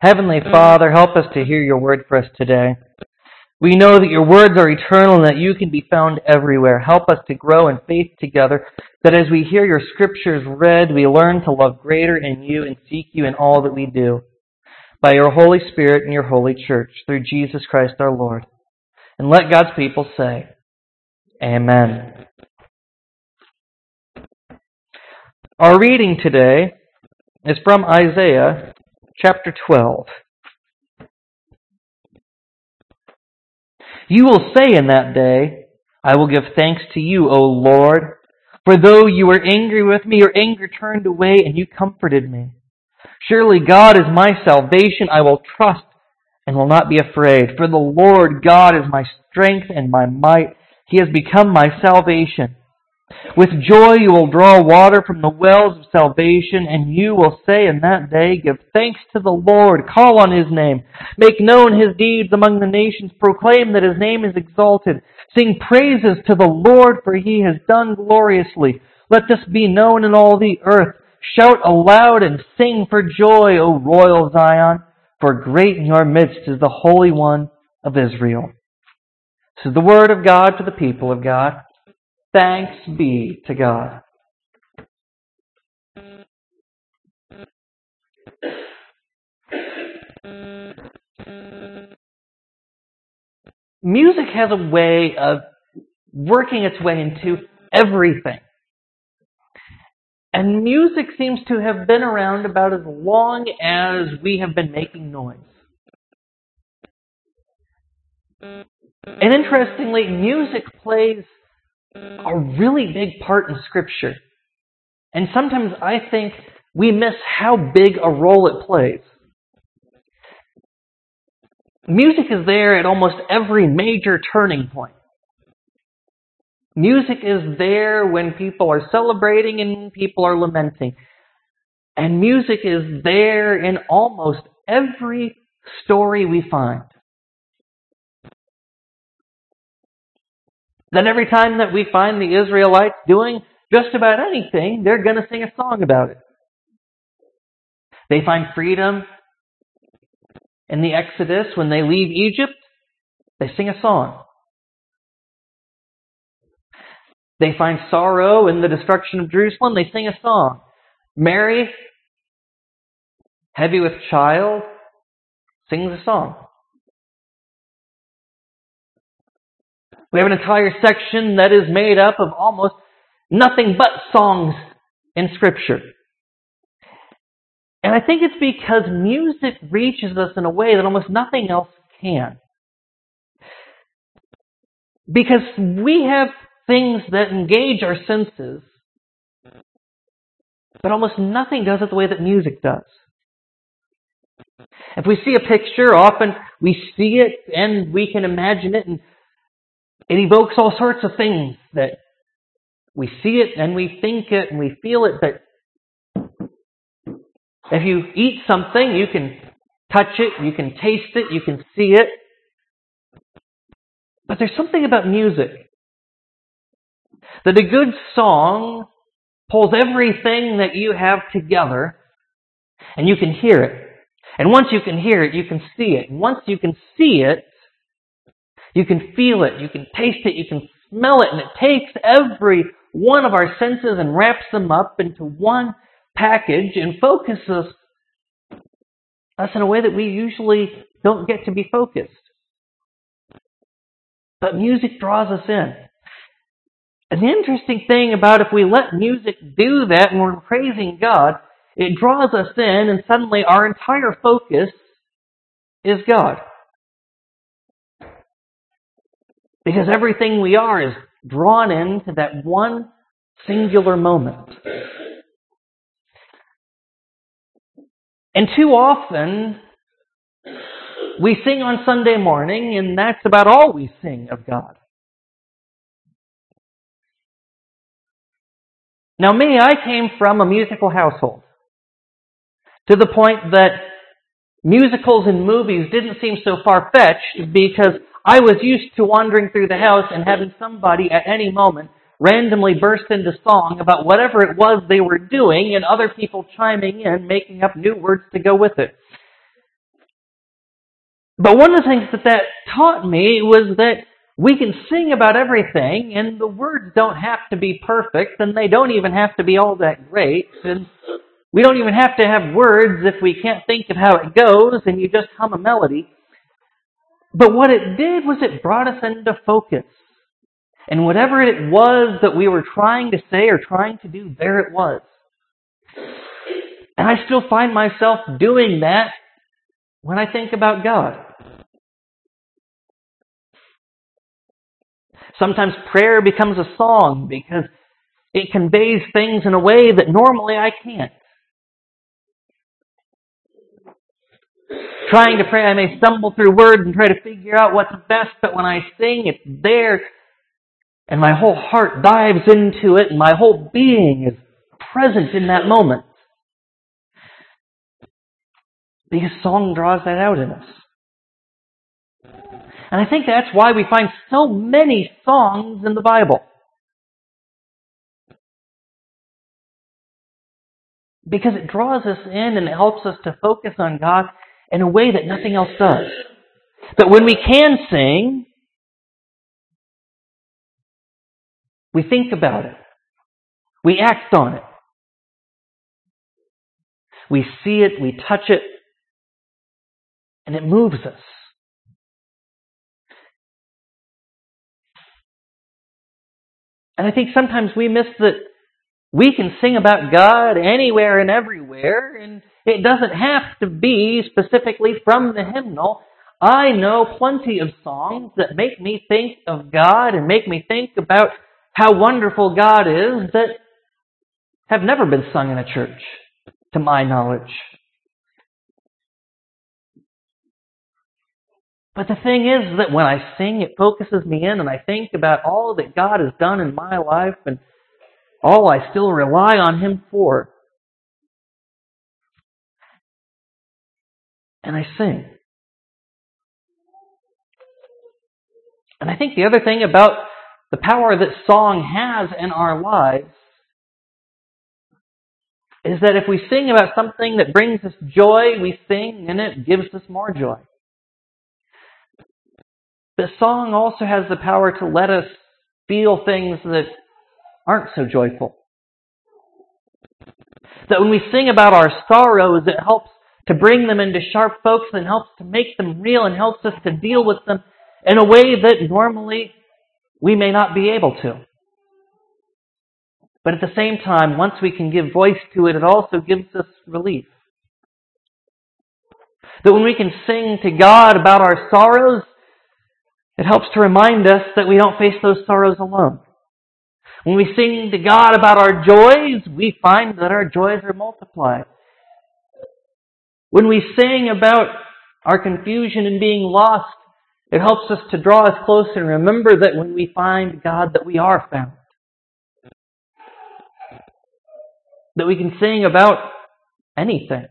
Heavenly Father, help us to hear your word for us today. We know that your words are eternal and that you can be found everywhere. Help us to grow in faith together, that as we hear your scriptures read, we learn to love greater in you and seek you in all that we do. By your Holy Spirit and your holy church, through Jesus Christ our Lord. And let God's people say, Amen. Our reading today is from Isaiah chapter 12. You will say in that day, I will give thanks to you, O Lord, for though you were angry with me, your anger turned away and you comforted me. Surely God is my salvation. I will trust and will not be afraid. For the Lord God is my strength and my might. He has become my salvation. With joy you will draw water from the wells of salvation, and you will say in that day, Give thanks to the Lord, call on his name, make known his deeds among the nations, proclaim that his name is exalted, sing praises to the Lord, for he has done gloriously. Let this be known in all the earth. Shout aloud and sing for joy, O royal Zion, for great in your midst is the Holy One of Israel. This is the word of God to the people of God. Thanks be to God. Music has a way of working its way into everything. And music seems to have been around about as long as we have been making noise. And interestingly, music plays a really big part in Scripture. And sometimes I think we miss how big a role it plays. Music is there at almost every major turning point. Music is there when people are celebrating and people are lamenting. And music is there in almost every story we find. Then every time that we find the Israelites doing just about anything, they're going to sing a song about it. They find freedom in the Exodus when they leave Egypt, they sing a song. They find sorrow in the destruction of Jerusalem, they sing a song. Mary, heavy with child, sings a song. We have an entire section that is made up of almost nothing but songs in Scripture. And I think it's because music reaches us in a way that almost nothing else can. Because we have things that engage our senses, but almost nothing does it the way that music does. If we see a picture, often we see it and we can imagine it and it evokes all sorts of things that we see it and we think it and we feel it, but if you eat something, you can touch it, you can taste it, you can see it. But there's something about music that a good song pulls everything that you have together and you can hear it. And once you can hear it, you can see it. And once you can see it, you can feel it, you can taste it, you can smell it, and it takes every one of our senses and wraps them up into one package and focuses us in a way that we usually don't get to be focused. But music draws us in. The interesting thing about if we let music do that and we're praising God, it draws us in and suddenly our entire focus is God. Because everything we are is drawn into that one singular moment. And too often, we sing on Sunday morning, and that's about all we sing of God. Now, me, I came from a musical household. To the point that musicals and movies didn't seem so far fetched because I was used to wandering through the house and having somebody at any moment randomly burst into song about whatever it was they were doing and other people chiming in, making up new words to go with it. But one of the things that that taught me was that we can sing about everything and the words don't have to be perfect and they don't even have to be all that great and we don't even have to have words if we can't think of how it goes and you just hum a melody. But what it did was it brought us into focus. And whatever it was that we were trying to say or trying to do, there it was. And I still find myself doing that when I think about God. Sometimes prayer becomes a song because it conveys things in a way that normally I can't. Trying to pray, I may stumble through words and try to figure out what's best, but when I sing, it's there, and my whole heart dives into it, and my whole being is present in that moment. Because song draws that out in us. And I think that's why we find so many songs in the Bible. Because it draws us in and it helps us to focus on God in a way that nothing else does. That when we can sing, we think about it. We act on it. We see it, we touch it, and it moves us. And I think sometimes we miss that we can sing about God anywhere and everywhere, and it doesn't have to be specifically from the hymnal. I know plenty of songs that make me think of God and make me think about how wonderful God is that have never been sung in a church, to my knowledge. But the thing is that when I sing, it focuses me in and I think about all that God has done in my life and all I still rely on Him for. And I sing. And I think the other thing about the power that song has in our lives is that if we sing about something that brings us joy, we sing and it gives us more joy. But song also has the power to let us feel things that aren't so joyful. That when we sing about our sorrows, it helps to bring them into sharp focus and helps to make them real and helps us to deal with them in a way that normally we may not be able to. But at the same time, once we can give voice to it, it also gives us relief. That when we can sing to God about our sorrows, it helps to remind us that we don't face those sorrows alone. When we sing to God about our joys, we find that our joys are multiplied. When we sing about our confusion and being lost, it helps us to draw us closer and remember that when we find God that we are found. That we can sing about anything.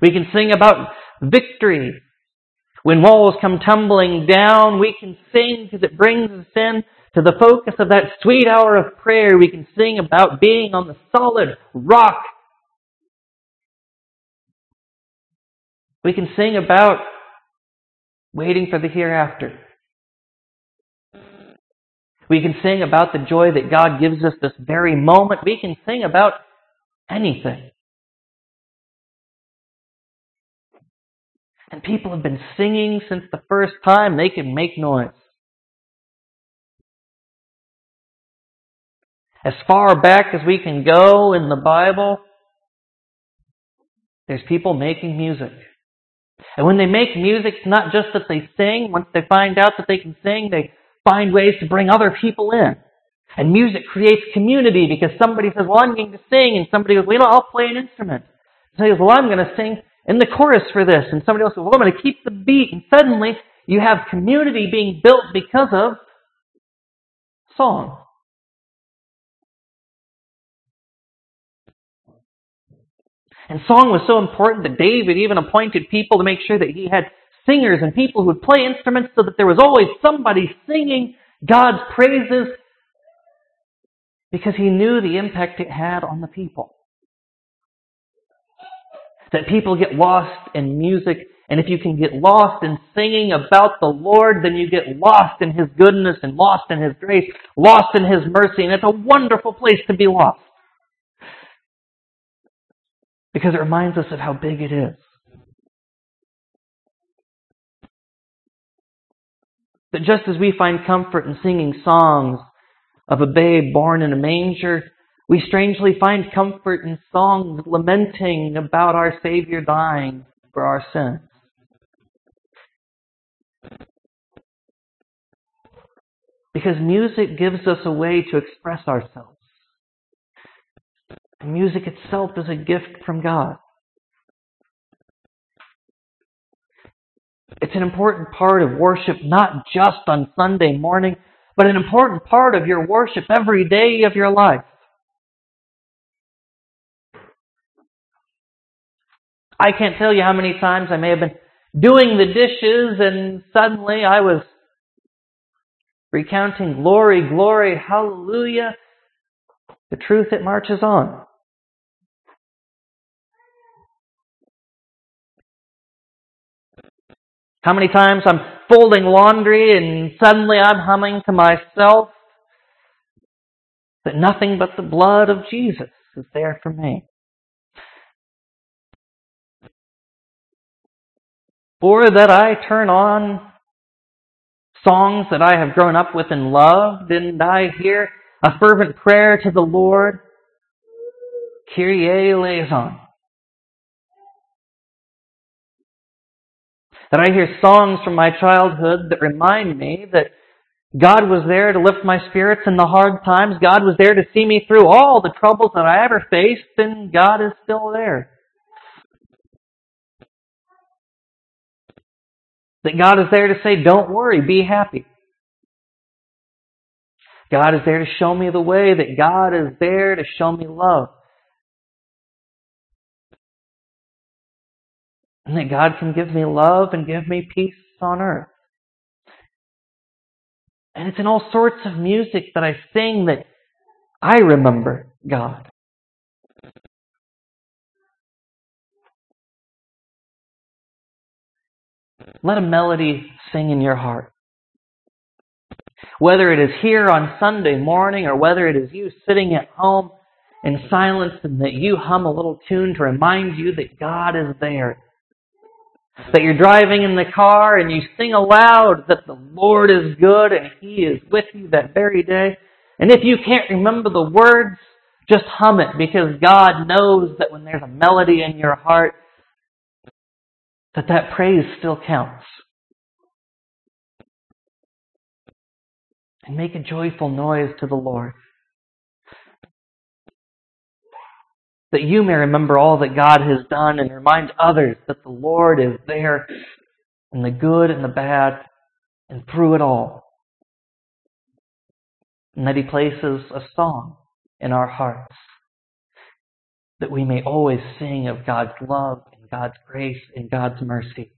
We can sing about victory when walls come tumbling down, we can sing because it brings us in to the focus of that sweet hour of prayer. We can sing about being on the solid rock. We can sing about waiting for the hereafter. We can sing about the joy that God gives us this very moment. We can sing about anything. And people have been singing since the first time they can make noise. As far back as we can go in the Bible, there's people making music. And when they make music, it's not just that they sing. Once they find out that they can sing, they find ways to bring other people in. And music creates community because somebody says, well, I'm going to sing. And somebody goes, well, you know, I'll play an instrument. So he goes, well, I'm going to sing in the chorus for this. And somebody else says, well, I'm going to keep the beat. And suddenly you have community being built because of song. And song was so important that David even appointed people to make sure that he had singers and people who would play instruments so that there was always somebody singing God's praises because he knew the impact it had on the people. That people get lost in music, and if you can get lost in singing about the Lord, then you get lost in His goodness and lost in His grace, lost in His mercy, and it's a wonderful place to be lost. Because it reminds us of how big it is. That just as we find comfort in singing songs of a babe born in a manger, we strangely find comfort in songs lamenting about our Savior dying for our sins. Because music gives us a way to express ourselves. Music itself is a gift from God. It's an important part of worship, not just on Sunday morning, but an important part of your worship every day of your life. I can't tell you how many times I may have been doing the dishes and suddenly I was recounting glory, glory, hallelujah. The truth, it marches on. How many times I'm folding laundry and suddenly I'm humming to myself that nothing but the blood of Jesus is there for me. Or that I turn on songs that I have grown up with and loved and I hear a fervent prayer to the Lord. Kyrie eleison. That I hear songs from my childhood that remind me that God was there to lift my spirits in the hard times. God was there to see me through all the troubles that I ever faced, and God is still there. That God is there to say, don't worry, be happy. God is there to show me the way, that God is there to show me love. And that God can give me love and give me peace on earth. And it's in all sorts of music that I sing that I remember God. Let a melody sing in your heart. Whether it is here on Sunday morning or whether it is you sitting at home in silence and that you hum a little tune to remind you that God is there that you're driving in the car and you sing aloud that the Lord is good and He is with you that very day. And if you can't remember the words, just hum it because God knows that when there's a melody in your heart, that that praise still counts. And make a joyful noise to the Lord. That you may remember all that God has done and remind others that the Lord is there in the good and the bad and through it all. And that He places a song in our hearts that we may always sing of God's love and God's grace and God's mercy.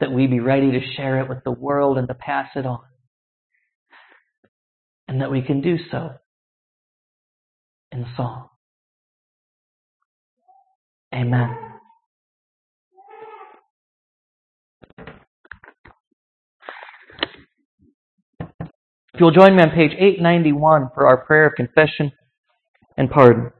That we be ready to share it with the world and to pass it on. And that we can do so in song. Amen. If you'll join me on page 891 for our prayer of confession and pardon.